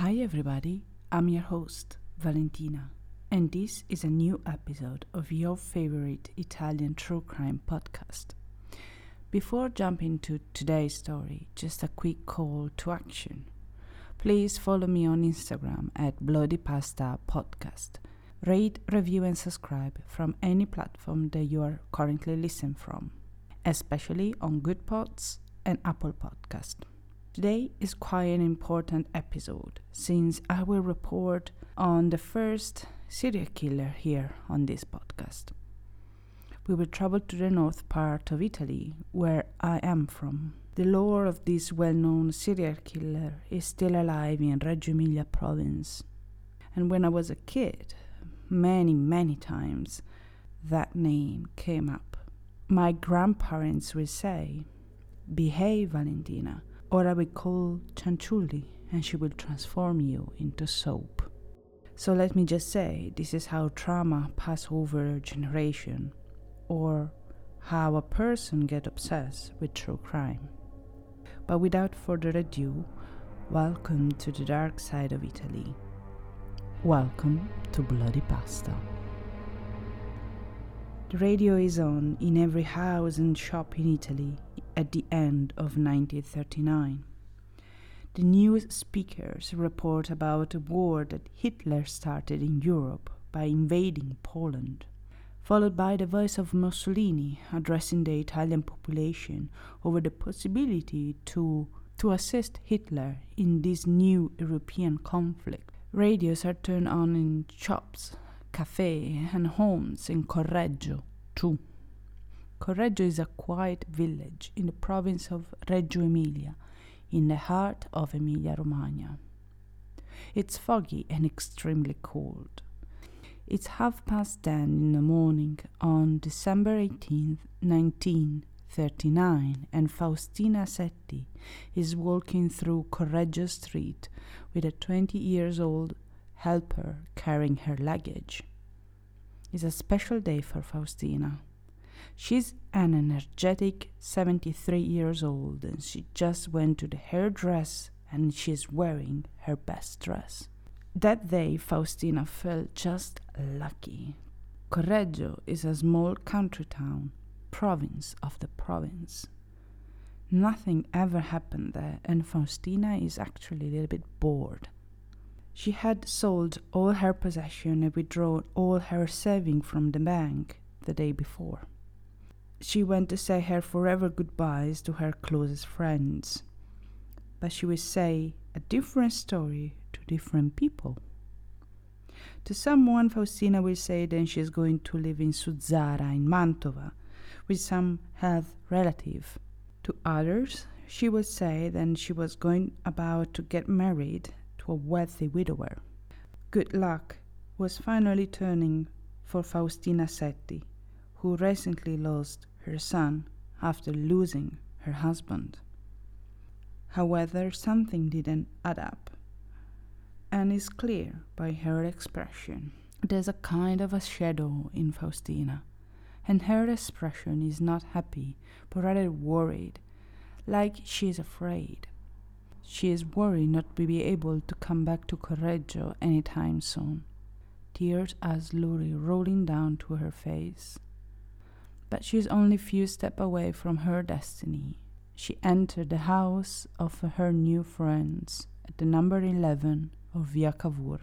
Hi, everybody. I'm your host, Valentina, and this is a new episode of your favorite Italian true crime podcast. Before jumping to today's story, just a quick call to action. Please follow me on Instagram at Bloody Pasta Podcast. Rate, review, and subscribe from any platform that you are currently listening from, especially on Goodpods and Apple Podcast. Today is quite an important episode since I will report on the first serial killer here on this podcast. We will travel to the north part of Italy, where I am from. The lore of this well known serial killer is still alive in Reggio Emilia province. And when I was a kid, many, many times, that name came up. My grandparents will say, Behave, Valentina or I will call Cianciulli and she will transform you into soap. So let me just say, this is how trauma pass over a generation, or how a person get obsessed with true crime. But without further ado, welcome to the dark side of Italy. Welcome to Bloody Pasta. The radio is on in every house and shop in Italy at the end of 1939. The news speakers report about a war that Hitler started in Europe by invading Poland, followed by the voice of Mussolini addressing the Italian population over the possibility to, to assist Hitler in this new European conflict. Radios are turned on in shops, cafes, and homes in Correggio too. Correggio is a quiet village in the province of Reggio Emilia, in the heart of Emilia Romagna. It's foggy and extremely cold. It's half past ten in the morning on December 18th, 1939, and Faustina Setti is walking through Correggio Street with a 20 years old helper carrying her luggage. It's a special day for Faustina. She's an energetic 73 years old and she just went to the hairdress and she's wearing her best dress. That day, Faustina felt just lucky. Correggio is a small country town, province of the province. Nothing ever happened there, and Faustina is actually a little bit bored. She had sold all her possession and withdrawn all her saving from the bank the day before. She went to say her forever goodbyes to her closest friends, but she would say a different story to different people. To someone, Faustina will say then she is going to live in Suzzara in Mantova with some health relative. To others, she would say then she was going about to get married to a wealthy widower. Good luck was finally turning for Faustina Setti, who recently lost her son after losing her husband. However, something didn't add up, and is clear by her expression. There's a kind of a shadow in Faustina, and her expression is not happy, but rather worried, like she is afraid. She is worried not to be able to come back to Correggio any time soon. Tears are slowly rolling down to her face. But she is only few steps away from her destiny. She entered the house of her new friends at the number 11 of Via Cavour.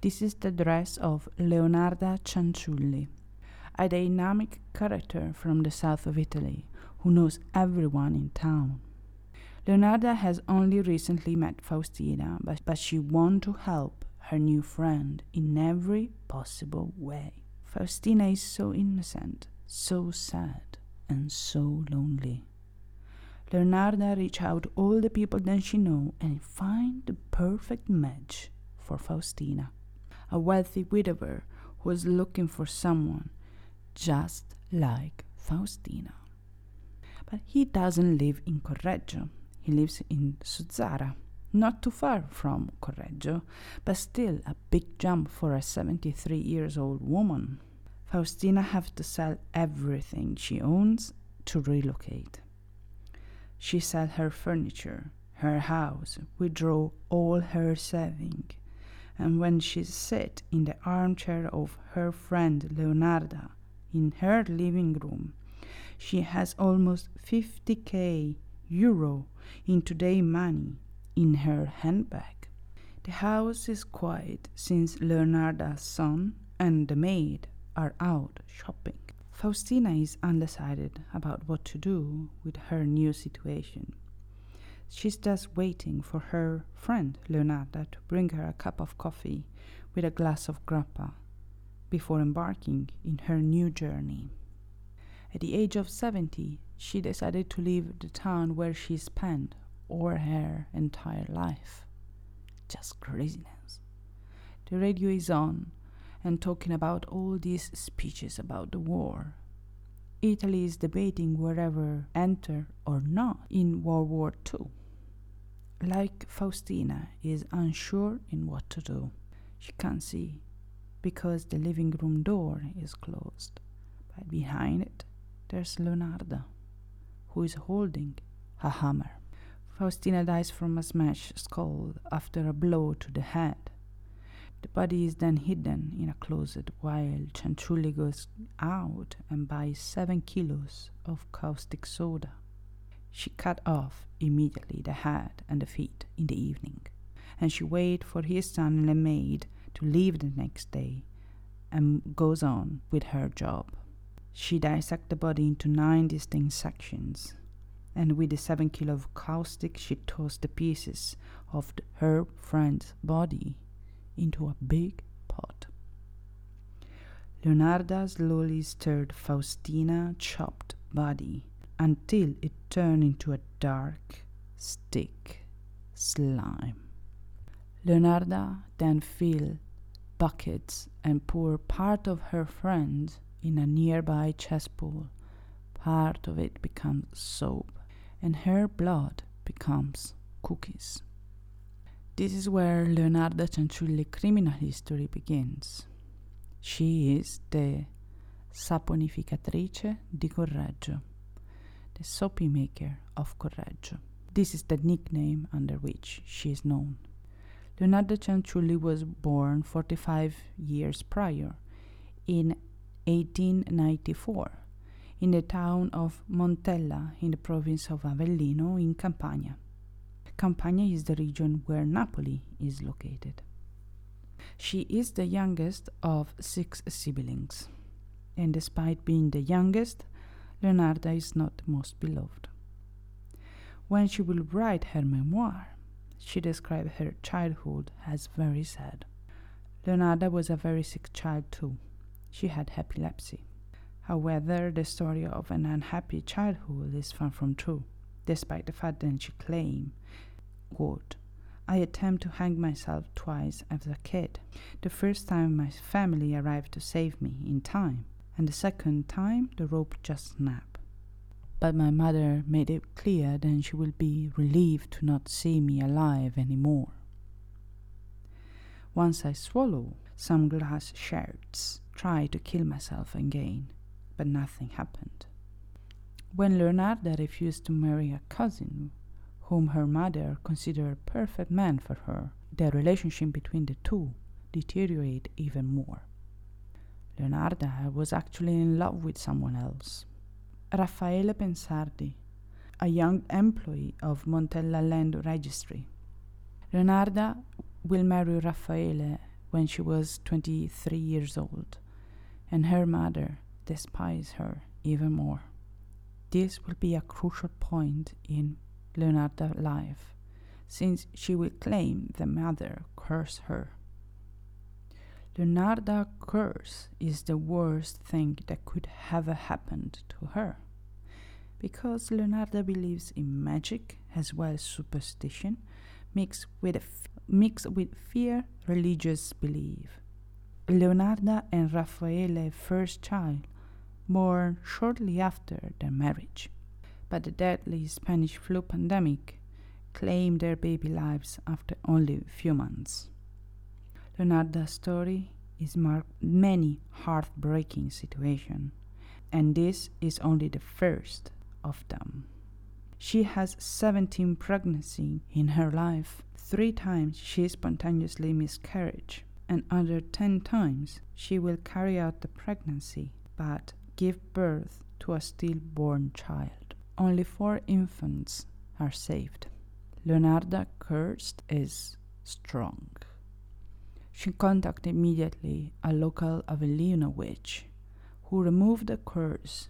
This is the dress of Leonarda Cianciulli, a dynamic character from the south of Italy who knows everyone in town. Leonarda has only recently met Faustina, but, but she wants to help her new friend in every possible way. Faustina is so innocent, so sad, and so lonely. Leonarda reach out all the people that she know and find the perfect match for Faustina, a wealthy widower who is looking for someone just like Faustina. But he doesn't live in Correggio. He lives in Suzzara, not too far from Correggio, but still a big jump for a 73 years old woman. Faustina has to sell everything she owns to relocate. She sells her furniture, her house, withdraw all her saving, and when she sat in the armchair of her friend Leonarda in her living room, she has almost 50k euro in today money in her handbag. The house is quiet since Leonarda's son and the maid are out shopping. Faustina is undecided about what to do with her new situation. She's just waiting for her friend Leonarda to bring her a cup of coffee with a glass of grappa before embarking in her new journey. At the age of 70, she decided to leave the town where she spent all her entire life. Just craziness. The radio is on and talking about all these speeches about the war. Italy is debating whether enter or not in World War II. Like Faustina is unsure in what to do. She can't see because the living room door is closed, but behind it there's Leonarda, who is holding a hammer. Faustina dies from a smashed skull after a blow to the head. The body is then hidden in a closet while Cianciulli goes out and buys seven kilos of caustic soda. She cut off immediately the head and the feet in the evening, and she waits for his son and the maid to leave the next day and goes on with her job. She dissects the body into nine distinct sections, and with the seven kilo of caustic, she tossed the pieces of her friend's body into a big pot. Leonarda slowly stirred Faustina's chopped body until it turned into a dark stick slime. Leonarda then filled buckets and poured part of her friend in a nearby cesspool. Part of it becomes soap, and her blood becomes cookies. This is where Leonarda Cianciulli criminal history begins. She is the saponificatrice di Correggio, the soapy maker of Correggio. This is the nickname under which she is known. Leonarda Cianciulli was born 45 years prior, in 1894, in the town of Montella in the province of Avellino in Campania. Campania is the region where Napoli is located. She is the youngest of six siblings, and despite being the youngest, Leonarda is not most beloved. When she will write her memoir, she described her childhood as very sad. Leonarda was a very sick child too. She had epilepsy. However, the story of an unhappy childhood is far from true, despite the fact that she claimed, I attempted to hang myself twice as a kid. The first time my family arrived to save me in time, and the second time the rope just snapped but my mother made it clear that she will be relieved to not see me alive any more. Once I swallow some glass shards, tried to kill myself again, but nothing happened. When Leonarda refused to marry a cousin, whom her mother considered a perfect man for her, the relationship between the two deteriorated even more. Leonarda was actually in love with someone else. Raffaele Pansardi, a young employee of Montella Land Registry. Leonarda will marry Raffaele when she was 23 years old, and her mother despises her even more. This will be a crucial point in Leonarda's life, since she will claim the mother cursed her. Leonarda curse is the worst thing that could ever happened to her because Leonarda believes in magic as well as superstition, mixed with, f- mixed with fear, religious belief. Leonarda and Raffaele's first child, born shortly after their marriage. But the deadly Spanish flu pandemic claimed their baby lives after only a few months. Leonarda's story is marked many heartbreaking situations, and this is only the first of them. She has 17 pregnancies in her life. Three times she spontaneously miscarried, and other 10 times she will carry out the pregnancy but give birth to a stillborn child. Only four infants are saved. Leonarda cursed is strong. She contacted immediately a local Avellino witch who removed the curse.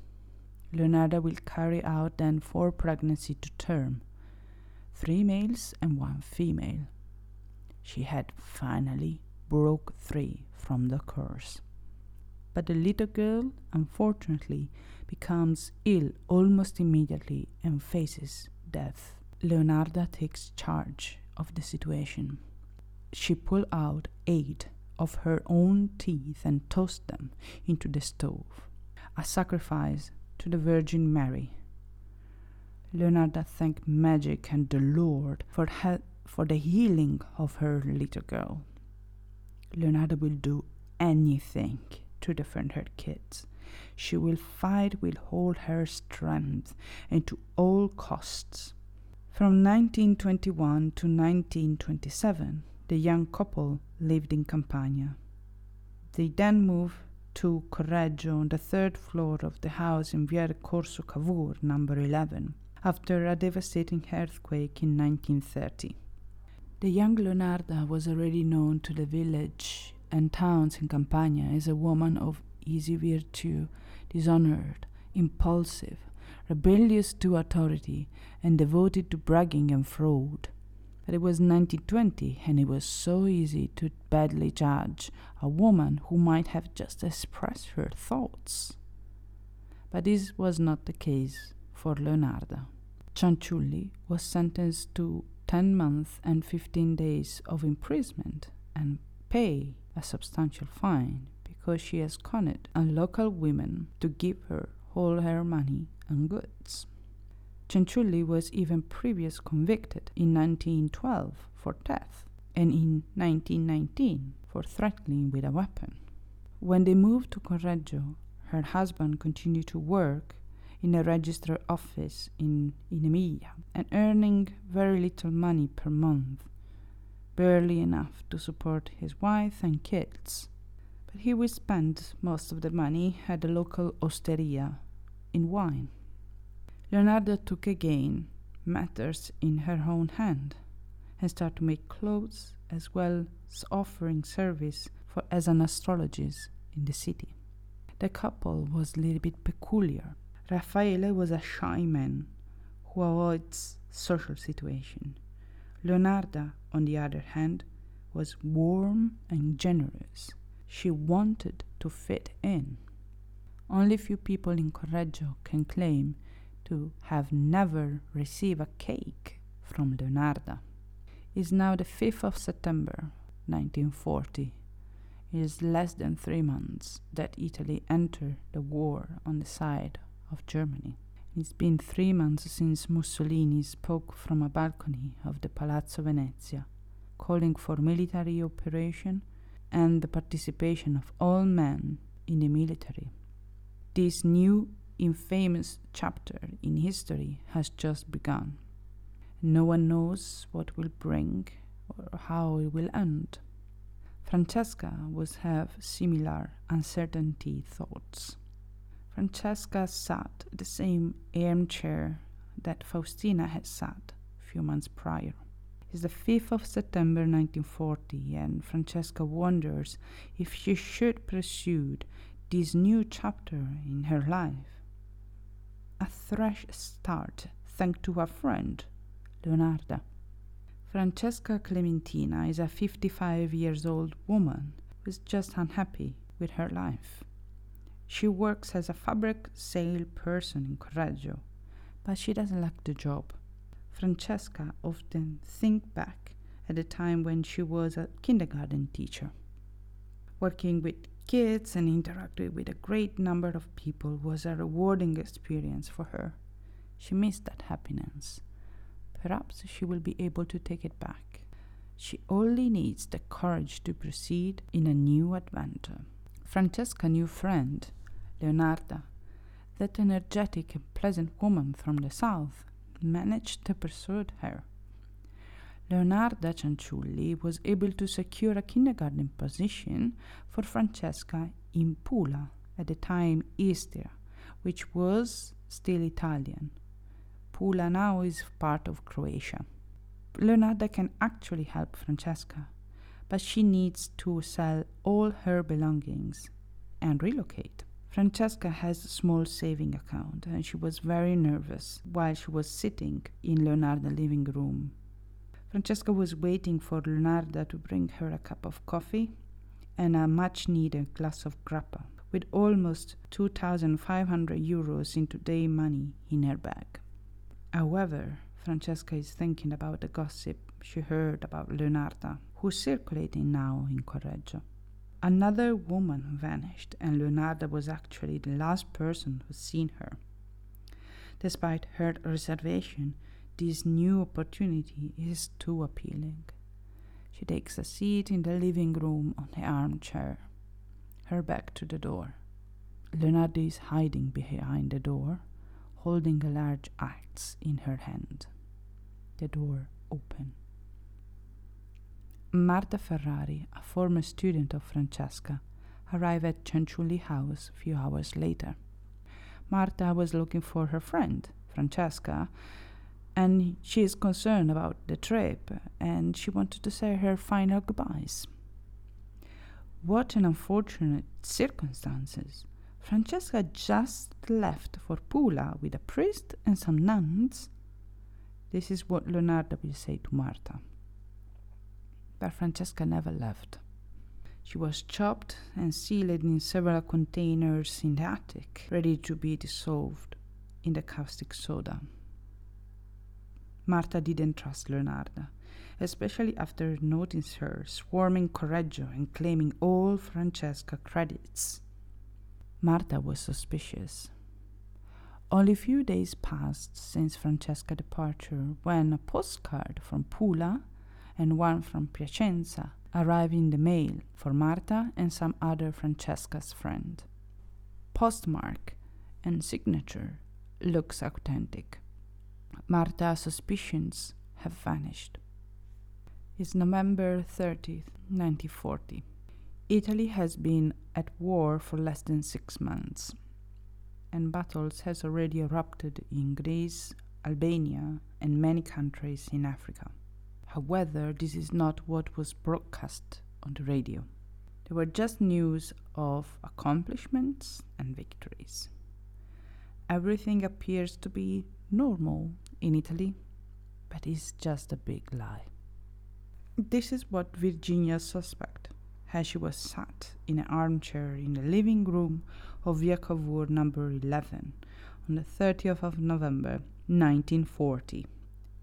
Leonarda will carry out then four pregnancy to term, three males and one female. She had finally broke free from the curse. But the little girl, unfortunately, becomes ill almost immediately and faces death. Leonarda takes charge of the situation. She pulled out eight of her own teeth and tossed them into the stove, a sacrifice to the Virgin Mary. Leonarda thanked magic and the Lord for, he- for the healing of her little girl. Leonarda will do anything to defend her kids. She will fight with all her strength and to all costs. From 1921 to 1927, the young couple lived in Campania. They then moved to Correggio on the third floor of the house in Via Corso Cavour, number 11, after a devastating earthquake in 1930. The young Leonarda was already known to the village and towns in Campania as a woman of easy virtue, dishonored, impulsive, rebellious to authority, and devoted to bragging and fraud. But it was 1920, and it was so easy to badly judge a woman who might have just expressed her thoughts. But this was not the case for Leonarda. Cianciulli was sentenced to 10 months and 15 days of imprisonment and pay a substantial fine because she has conned a local women to give her all her money and goods. Cianciulli was even previous convicted in 1912 for theft and in 1919 for threatening with a weapon. When they moved to Correggio, her husband continued to work in a register office in, in Emilia and earning very little money per month, barely enough to support his wife and kids. He would spend most of the money at the local osteria in wine. Leonarda took again matters in her own hand and started to make clothes as well as offering service for as an astrologist in the city. The couple was a little bit peculiar. Raffaele was a shy man who avoids social situation. Leonarda, on the other hand, was warm and generous. She wanted to fit in. Only few people in Correggio can claim to have never received a cake from Leonarda. It is now the 5th of September 1940. It is less than three months that Italy entered the war on the side of Germany. It's been three months since Mussolini spoke from a balcony of the Palazzo Venezia, calling for military operation and the participation of all men in the military. This new infamous chapter in history has just begun. No one knows what will bring or how it will end. Francesca was have similar uncertainty thoughts. Francesca sat the same armchair that Faustina had sat a few months prior. It's the 5th of September 1940, and Francesca wonders if she should pursue this new chapter in her life. A fresh start, thanks to her friend, Leonarda. Francesca Clementina is a 55 years old woman who is just unhappy with her life. She works as a fabric salesperson in Correggio, but she doesn't like the job. Francesca often thinks back at the time when she was a kindergarten teacher. Working with kids and interacting with a great number of people was a rewarding experience for her. She missed that happiness. Perhaps she will be able to take it back. She only needs the courage to proceed in a new adventure. Francesca's new friend, Leonarda, that energetic and pleasant woman from the south, managed to persuade her. Leonarda Cianciulli was able to secure a kindergarten position for Francesca in Pula, at the time Istria, which was still Italian. Pula now is part of Croatia. Leonarda can actually help Francesca, but she needs to sell all her belongings and relocate. Francesca has a small saving account and she was very nervous while she was sitting in Leonarda's living room. Francesca was waiting for Leonarda to bring her a cup of coffee and a much needed glass of grappa with almost 2,500 euros in today money in her bag. However, Francesca is thinking about the gossip she heard about Leonarda, who's circulating now in Correggio. Another woman vanished, and Leonarda was actually the last person who seen her. Despite her reservation, this new opportunity is too appealing. She takes a seat in the living room on the armchair her back to the door. Leonarda is hiding behind the door, holding a large axe in her hand. The door open. Marta Ferrari, a former student of Francesca, arrived at Cianciulli house a few hours later. Marta was looking for her friend, Francesca, and she is concerned about the trip and she wanted to say her final goodbyes. What an unfortunate circumstances. Francesca just left for Pula with a priest and some nuns. This is what Leonarda will say to Marta. But Francesca never left. She was chopped and sealed in several containers in the attic, ready to be dissolved in the caustic soda. Marta didn't trust Leonarda especially after noticing her swarming Correggio and claiming all Francesca credits. Marta was suspicious. Only a few days passed since Francesca's departure when a postcard from Pula and one from Piacenza arrived in the mail for Marta and some other Francesca's friend. Postmark and signature looks authentic. Marta's suspicions have vanished It's November 30th, 1940. Italy has been at war for less than six months, and battles has already erupted in Greece, Albania, and many countries in Africa. However, this is not what was broadcast on the radio. There were just news of accomplishments and victories. Everything appears to be normal in Italy, but it's just a big lie. This is what Virginia suspected as she was sat in an armchair in the living room of Via Cavour number 11 on the 30th of November 1940,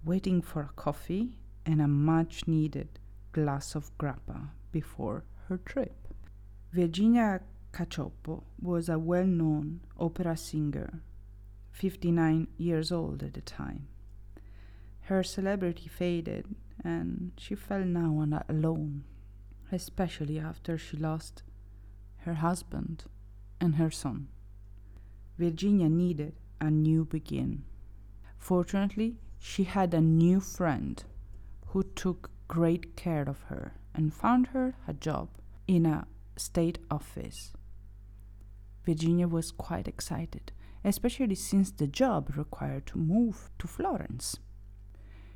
waiting for a coffee and a much needed glass of grappa before her trip. Virginia Cacioppo was a well known opera singer, 59 years old at the time. Her celebrity faded and she felt now and alone, especially after she lost her husband and her son. Virginia needed a new begin. Fortunately, she had a new friend who took great care of her and found her a job in a state office. Virginia was quite excited, especially since the job required to move to Florence.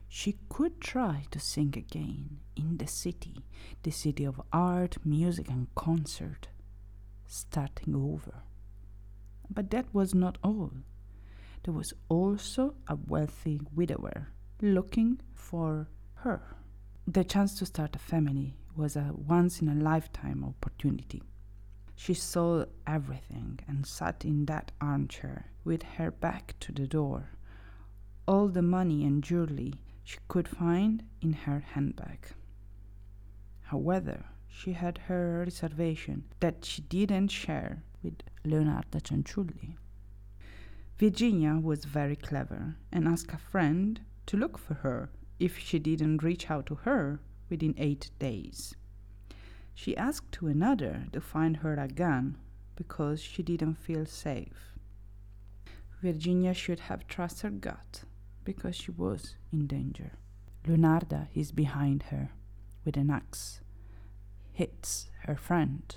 She could try to sing again in the city, the city of art, music, and concert, starting over. But that was not all. There was also a wealthy widower looking for her. The chance to start a family was a once in a lifetime opportunity. She sold everything and sat in that armchair with her back to the door. All the money and jewelry she could find in her handbag. However, she had her reservation that she didn't share with Leonarda Cianciulli. Virginia was very clever and asked a friend to look for her if she didn't reach out to her within eight days. She asked to another to find her a gun because she didn't feel safe. Virginia should have trusted her gut because she was in danger. Leonarda is behind her with an axe, hits her friend,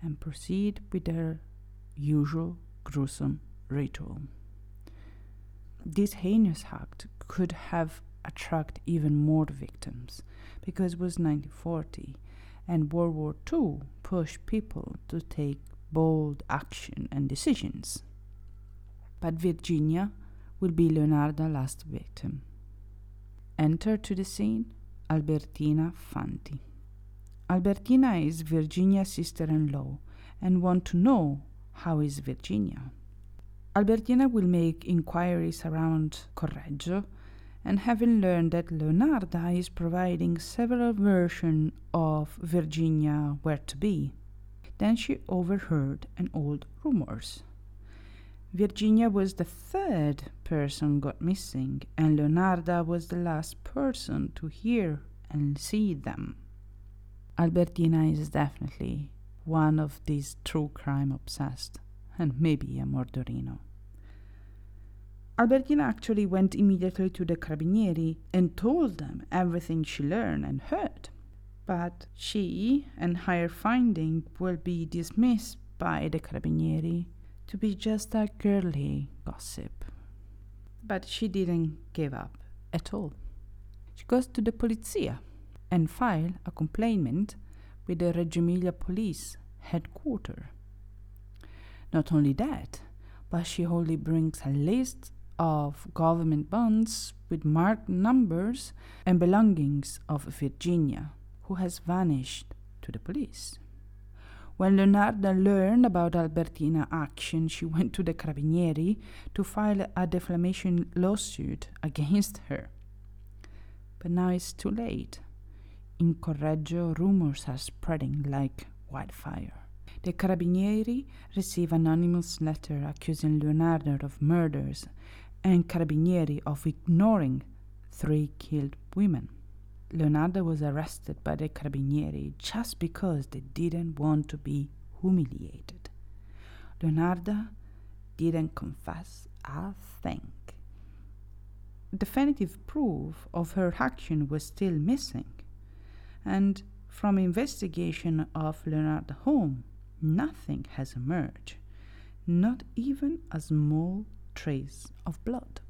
and proceed with their usual gruesome ritual. This heinous act could have attracted even more victims because it was 1940 and World War II pushed people to take bold action and decisions. But Virginia will be Leonarda's last victim. Enter to the scene Albertina Fanti. Albertina is Virginia's sister-in-law and want to know how is Virginia. Albertina will make inquiries around Correggio and having learned that Leonarda is providing several versions of Virginia where to be, then she overheard an old rumors. Virginia was the third person got missing, and Leonarda was the last person to hear and see them. Albertina is definitely one of these true crime obsessed, and maybe a Murderino. Albertina actually went immediately to the Carabinieri and told them everything she learned and heard. But she and her finding will be dismissed by the Carabinieri to be just a girly gossip. But she didn't give up at all. She goes to the Polizia and file a complaint with the Reggio Emilia police headquarters. Not only that, but she only brings a list of government bonds with marked numbers and belongings of Virginia, who has vanished to the police. When Leonarda learned about Albertina's action, she went to the Carabinieri to file a defamation lawsuit against her. But now it's too late. In Correggio, rumors are spreading like wildfire. The Carabinieri receive anonymous letter accusing Leonarda of murders and Carabinieri of ignoring three killed women. Leonarda was arrested by the Carabinieri just because they didn't want to be humiliated. Leonarda didn't confess a thing. Definitive proof of her action was still missing, and from investigation of Leonarda's home, nothing has emerged, not even a small trace of blood.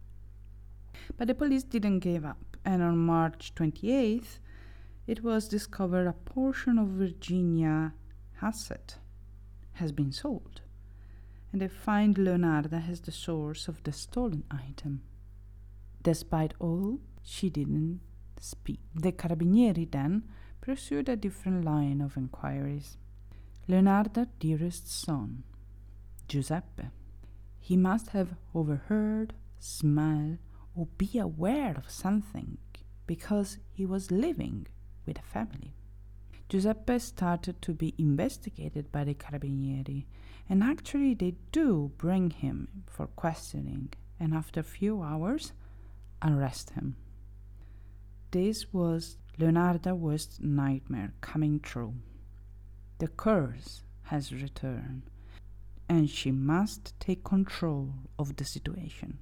But the police didn't give up and on March 28th, it was discovered a portion of Virginia asset has been sold, and they find Leonarda as the source of the stolen item. Despite all, she didn't speak. The Carabinieri then pursued a different line of inquiries. Leonarda's dearest son, Giuseppe. He must have overheard, smiled, or be aware of something because he was living with a family. Giuseppe started to be investigated by the Carabinieri, and actually they do bring him for questioning, and after a few hours, arrest him. This was Leonarda's worst nightmare coming true. The curse has returned, and she must take control of the situation.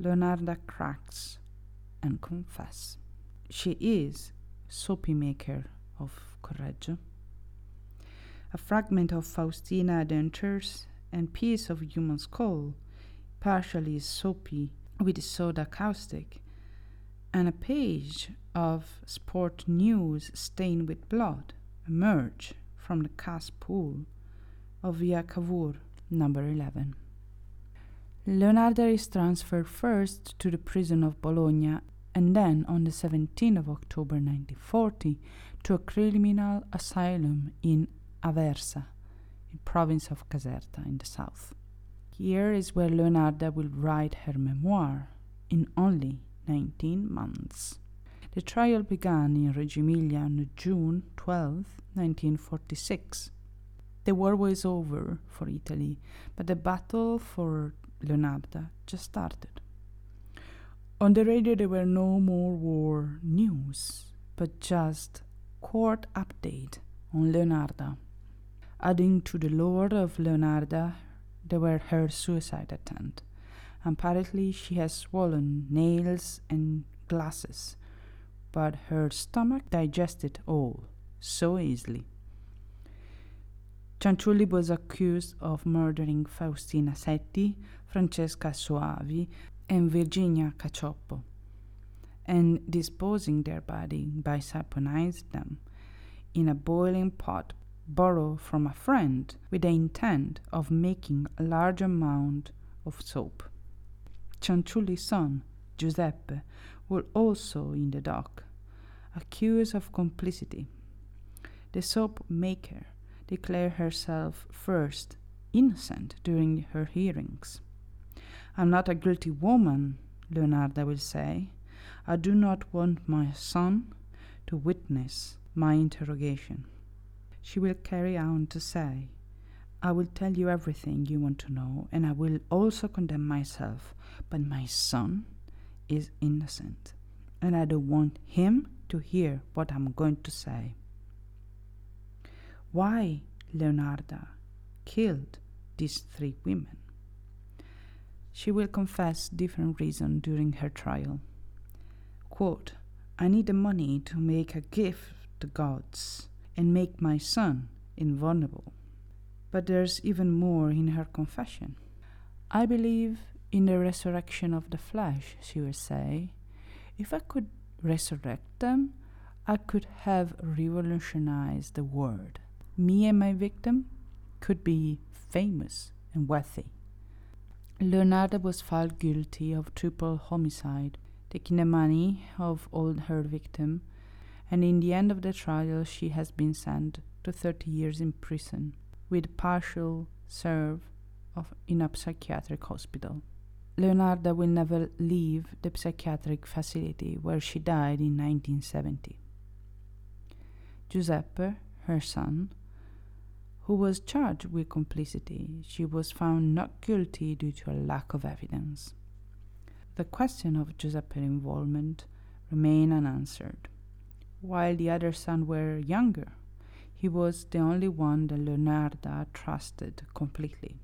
Leonarda cracks and confess. She is soapy maker of Correggio. A fragment of Faustina dentures and piece of human skull, partially soapy with soda caustic, and a page of sport news stained with blood emerge from the cesspool of Via Cavour, number 11. Leonarda is transferred first to the prison of Bologna and then on the 17th of October 1940 to a criminal asylum in Aversa, in province of Caserta in the south. Here is where Leonarda will write her memoir in only 19 months. The trial began in Reggio Emilia on June 12, 1946. The war was over for Italy, but the battle for Leonarda just started. On the radio, there were no more war news, but just court update on Leonarda. Adding to the lore of Leonarda, there were her suicide attempt, Apparently, she has swollen nails and glasses, but her stomach digested all so easily. Cianciulli was accused of murdering Faustina Setti, Francesca Soavi, and Virginia Cacioppo, and disposing their body by saponizing them in a boiling pot borrowed from a friend with the intent of making a large amount of soap. Cianciulli's son, Giuseppe, was also in the dock, accused of complicity. The soap maker declared herself first innocent during her hearings. I'm not a guilty woman, Leonarda will say. I do not want my son to witness my interrogation. She will carry on to say, I will tell you everything you want to know, and I will also condemn myself, but my son is innocent, and I don't want him to hear what I'm going to say. Why Leonarda killed these three women? She will confess different reasons during her trial. Quote, I need the money to make a gift to gods and make my son invulnerable. But there's even more in her confession. I believe in the resurrection of the flesh, she will say. If I could resurrect them, I could have revolutionized the world. Me and my victim could be famous and wealthy. Leonarda was found guilty of triple homicide, taking the money of all her victim, and in the end of the trial she has been sent to 30 years in prison with partial serve of, in a psychiatric hospital. Leonarda will never leave the psychiatric facility where she died in 1970. Giuseppe, her son, who was charged with complicity, she was found not guilty due to a lack of evidence. The question of Giuseppe's involvement remained unanswered while the other sons were younger. He was the only one that Leonarda trusted completely.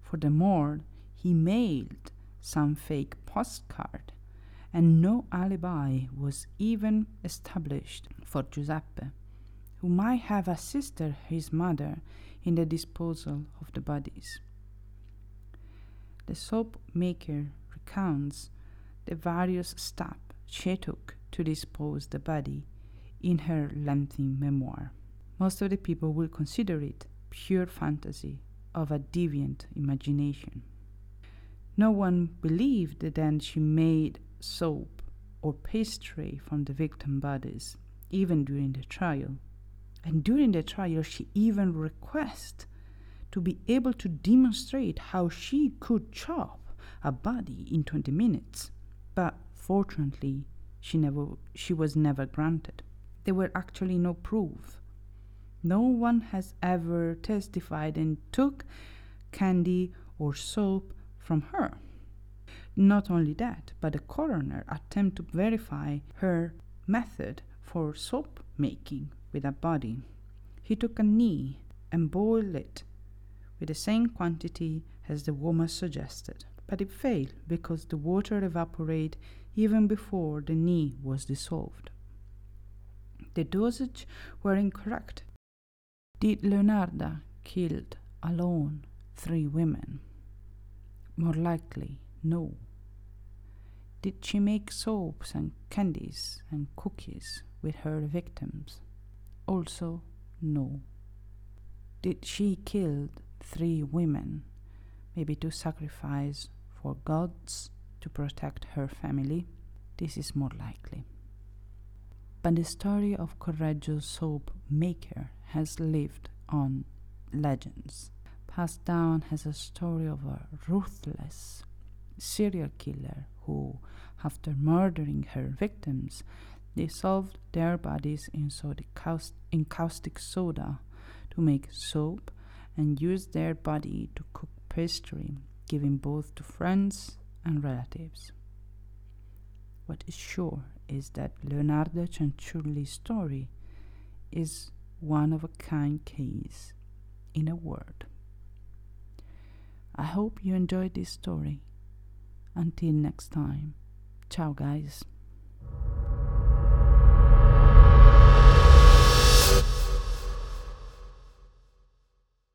Furthermore, he mailed some fake postcard, and no alibi was even established for Giuseppe, who might have assisted his mother in the disposal of the bodies. The soap maker recounts the various steps she took to dispose the body in her lengthy memoir. Most of the people will consider it pure fantasy of a deviant imagination. No one believed that she made soap or pastry from the victim bodies, even during the trial. And during the trial, she even requested to be able to demonstrate how she could chop a body in 20 minutes. But fortunately, she never she was never granted. There were actually no proof. No one has ever testified and took candy or soap from her. Not only that, but the coroner attempted to verify her method for soap making with a body. He took a knee and boiled it with the same quantity as the woman suggested, but it failed because the water evaporated even before the knee was dissolved. The dosage were incorrect. Did Leonarda killed alone three women? More likely, no. Did she make soaps and candies and cookies with her victims? Also, no. Did she kill three women, maybe to sacrifice for gods to protect her family, this is more likely. But the story of Correggio's soap maker has lived on legends, passed down as a story of a ruthless serial killer who, after murdering her victims, dissolved their bodies in, in caustic soda to make soap and used their body to cook pastry, giving both to friends and relatives. What is sure is that Leonarda Cianciulli's story is one of a kind case, in a word. I hope you enjoyed this story Until next time. Ciao, guys.